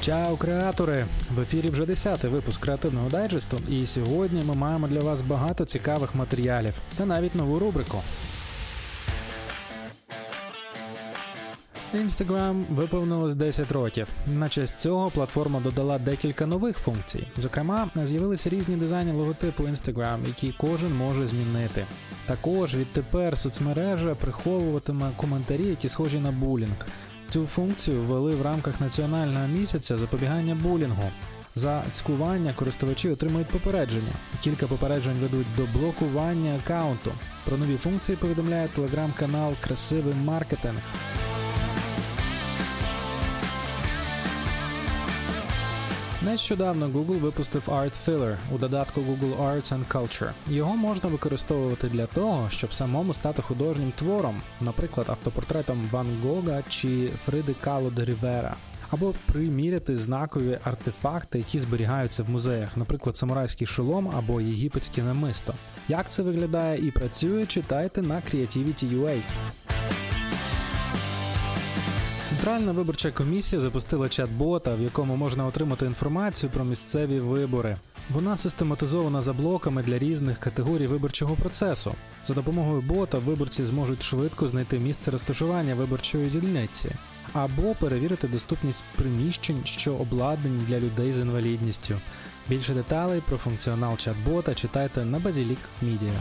Чао, креатори! В ефірі вже 10-й випуск креативного дайджесту, і сьогодні ми маємо для вас багато цікавих матеріалів та навіть нову рубрику. Instagram виповнилось 10 років. На честь цього платформа додала декілька нових функцій. Зокрема, з'явилися різні дизайни логотипу Instagram, які кожен може змінити. Також відтепер соцмережа приховуватиме коментарі, які схожі на булінг. Цю функцію ввели в рамках національного місяця запобігання булінгу. За цькування користувачі отримують попередження. Кілька попереджень ведуть до блокування аккаунту. Про нові функції повідомляє телеграм-канал Красивий маркетинг. Нещодавно Google випустив Art Filler у додатку Google Arts and Culture. Його можна використовувати для того, щоб самому стати художнім твором, наприклад, автопортретом Ван Гога чи Фриди Кало де Рівера. Або приміряти знакові артефакти, які зберігаються в музеях, наприклад, самурайський шолом або єгипетське намисто. Як це виглядає і працює, читайте на Creativity.ua. Центральна виборча комісія запустила чат-бота, в якому можна отримати інформацію про місцеві вибори. Вона систематизована за блоками для різних категорій виборчого процесу. За допомогою бота виборці зможуть швидко знайти місце розташування виборчої дільниці або перевірити доступність приміщень, що обладнані для людей з інвалідністю. Більше деталей про функціонал чат-бота читайте на Базілік Media.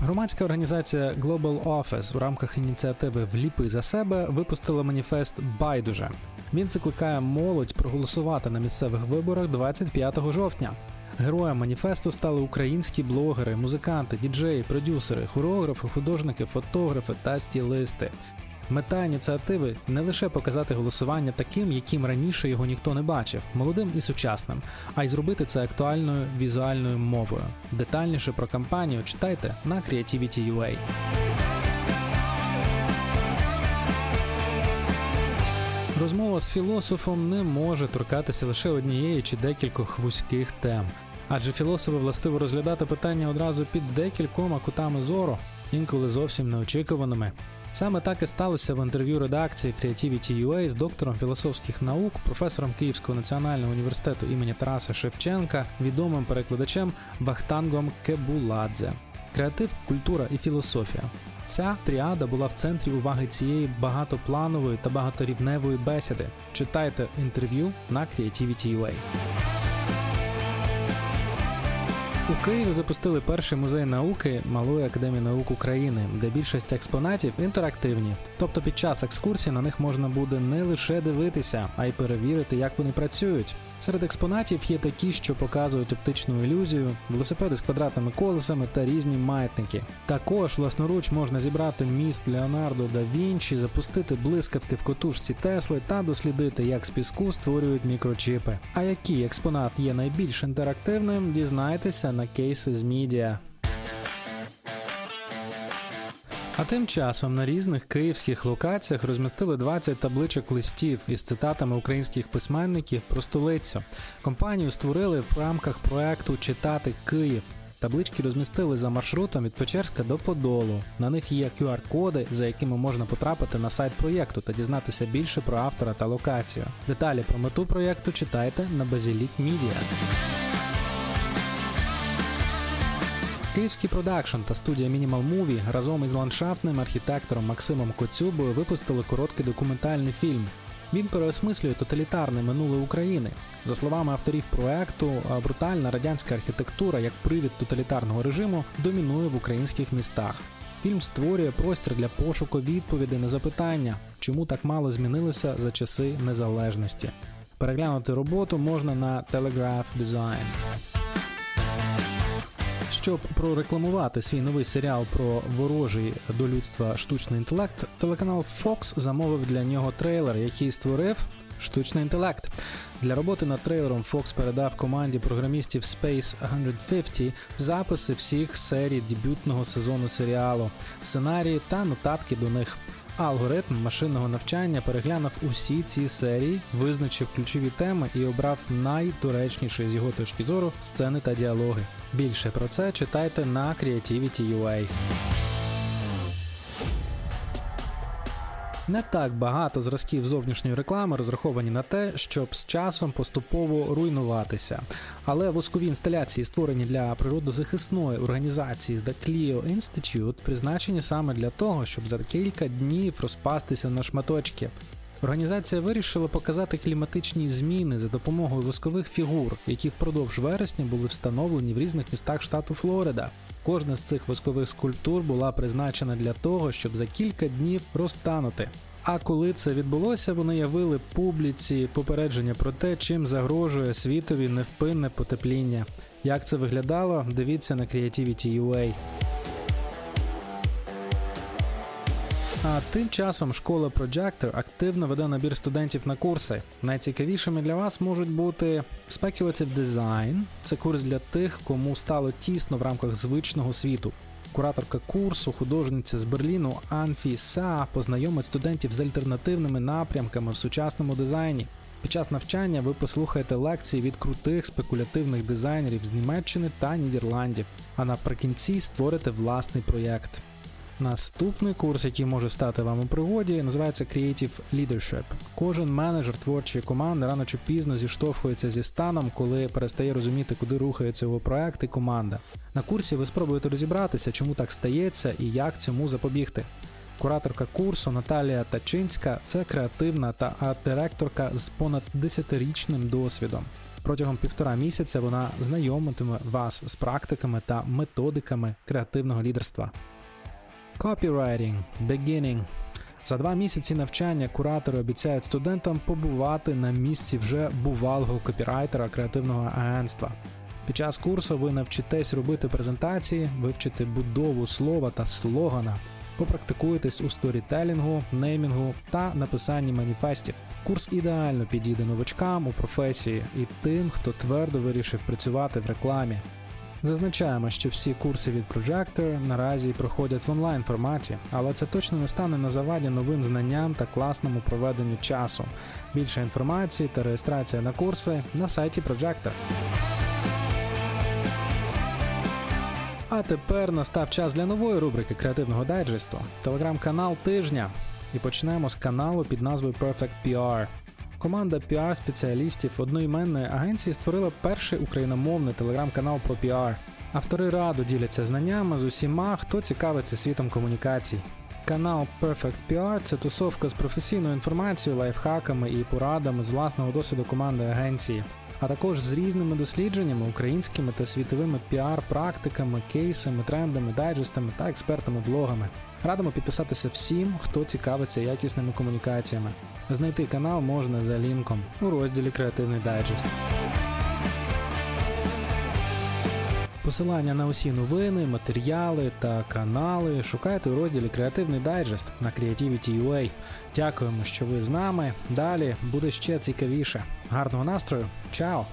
Громадська організація Global Office в рамках ініціативи Вліпи за себе випустила маніфест Байдуже. Він закликає молодь проголосувати на місцевих виборах 25 жовтня. Героям маніфесту стали українські блогери, музиканти, діджеї, продюсери, хореографи, художники, фотографи та стілисти. Мета ініціативи не лише показати голосування таким, яким раніше його ніхто не бачив, молодим і сучасним, а й зробити це актуальною візуальною мовою. Детальніше про кампанію читайте на Creativity.ua. Розмова з філософом не може торкатися лише однієї чи декількох вузьких тем, адже філософи властиво розглядати питання одразу під декількома кутами зору, інколи зовсім неочікуваними. Саме так і сталося в інтерв'ю редакції Creativity.ua з доктором філософських наук, професором Київського національного університету імені Тараса Шевченка, відомим перекладачем Вахтангом Кебуладзе. Креатив, культура і філософія. Ця тріада була в центрі уваги цієї багатопланової та багаторівневої бесіди. Читайте інтерв'ю на Creativity.ua. У Києві запустили перший музей науки Малої академії наук України, де більшість експонатів інтерактивні. Тобто під час екскурсії на них можна буде не лише дивитися, а й перевірити, як вони працюють. Серед експонатів є такі, що показують оптичну ілюзію, велосипеди з квадратними колесами та різні маятники. Також власноруч можна зібрати міст Леонардо да Вінчі, запустити блискавки в котушці Тесли та дослідити, як з піску створюють мікрочіпи. А який експонат є найбільш інтерактивним, дізнайтеся на кейси з Мідіа. А тим часом на різних київських локаціях розмістили 20 табличок листів із цитатами українських письменників про столицю. Компанію створили в рамках проекту Читати Київ. Таблички розмістили за маршрутом від Печерська до Подолу. На них є QR-коди, за якими можна потрапити на сайт проєкту та дізнатися більше про автора та локацію. Деталі про мету проєкту читайте на Базілік Media. Київський продакшн та студія Minimal Movie разом із ландшафтним архітектором Максимом Коцюбою випустили короткий документальний фільм. Він переосмислює тоталітарне минуле України. За словами авторів проекту, брутальна радянська архітектура як привід тоталітарного режиму домінує в українських містах. Фільм створює простір для пошуку відповідей на запитання, чому так мало змінилося за часи незалежності. Переглянути роботу можна на Telegraph Design. Щоб прорекламувати свій новий серіал про ворожий до людства штучний інтелект, телеканал Fox замовив для нього трейлер, який створив штучний інтелект. Для роботи над трейлером Fox передав команді програмістів Space 150 записи всіх серій дебютного сезону серіалу, сценарії та нотатки до них. Алгоритм машинного навчання переглянув усі ці серії, визначив ключові теми і обрав найдоречніші з його точки зору сцени та діалоги. Більше про це читайте на Creativity.ua. Не так багато зразків зовнішньої реклами розраховані на те, щоб з часом поступово руйнуватися. Але воскові інсталяції, створені для природозахисної організації The Clio Institute, призначені саме для того, щоб за кілька днів розпастися на шматочки. Організація вирішила показати кліматичні зміни за допомогою воскових фігур, які впродовж вересня були встановлені в різних містах штату Флорида. Кожна з цих воскових скульптур була призначена для того, щоб за кілька днів розтанути. А коли це відбулося, вони явили публіці попередження про те, чим загрожує світові невпинне потепління. Як це виглядало, дивіться на Creativity.ua. А тим часом школа Projector активно веде набір студентів на курси. Найцікавішими для вас можуть бути Speculative Design – це курс для тих, кому стало тісно в рамках звичного світу. Кураторка курсу, художниця з Берліну Анфі Са познайомить студентів з альтернативними напрямками в сучасному дизайні. Під час навчання ви послухаєте лекції від крутих спекулятивних дизайнерів з Німеччини та Нідерландів, а наприкінці створите власний проєкт. Наступний курс, який може стати вам у пригоді, називається Creative Leadership. Кожен менеджер творчої команди рано чи пізно зіштовхується зі станом, коли перестає розуміти, куди рухається його проект і команда. На курсі ви спробуєте розібратися, чому так стається і як цьому запобігти. Кураторка курсу Наталія Тачинська це креативна та арт-директорка з понад 10-річним досвідом. Протягом півтора місяця вона знайомитиме вас з практиками та методиками креативного лідерства. Copywriting Beginning. За два місяці навчання куратори обіцяють студентам побувати на місці вже бувалого копірайтера креативного агентства. Під час курсу ви навчитесь робити презентації, вивчите будову слова та слогана, попрактикуєтесь у сторітелінгу, неймінгу та написанні маніфестів. Курс ідеально підійде новачкам у професії і тим, хто твердо вирішив працювати в рекламі. Зазначаємо, що всі курси від Projector наразі проходять в онлайн форматі, але це точно не стане на заваді новим знанням та класному проведенню часу. Більше інформації та реєстрація на курси на сайті Projector. А тепер настав час для нової рубрики креативного дайджесту телеграм-канал тижня. І почнемо з каналу під назвою Perfect PR. Команда піар-спеціалістів одноіменної агенції створила перший україномовний телеграм-канал про піар. Автори раду діляться знаннями з усіма, хто цікавиться світом комунікацій. Канал Perfect PR – це тусовка з професійною інформацією, лайфхаками і порадами з власного досвіду команди агенції, а також з різними дослідженнями, українськими та світовими піар-практиками, кейсами, трендами, дайджестами та експертами-блогами. Радимо підписатися всім, хто цікавиться якісними комунікаціями. Знайти канал можна за лінком у розділі Креативний дайджест. Посилання на усі новини, матеріали та канали шукайте у розділі Креативний дайджест на Creativity.ua. Дякуємо, що ви з нами. Далі буде ще цікавіше. Гарного настрою, чао!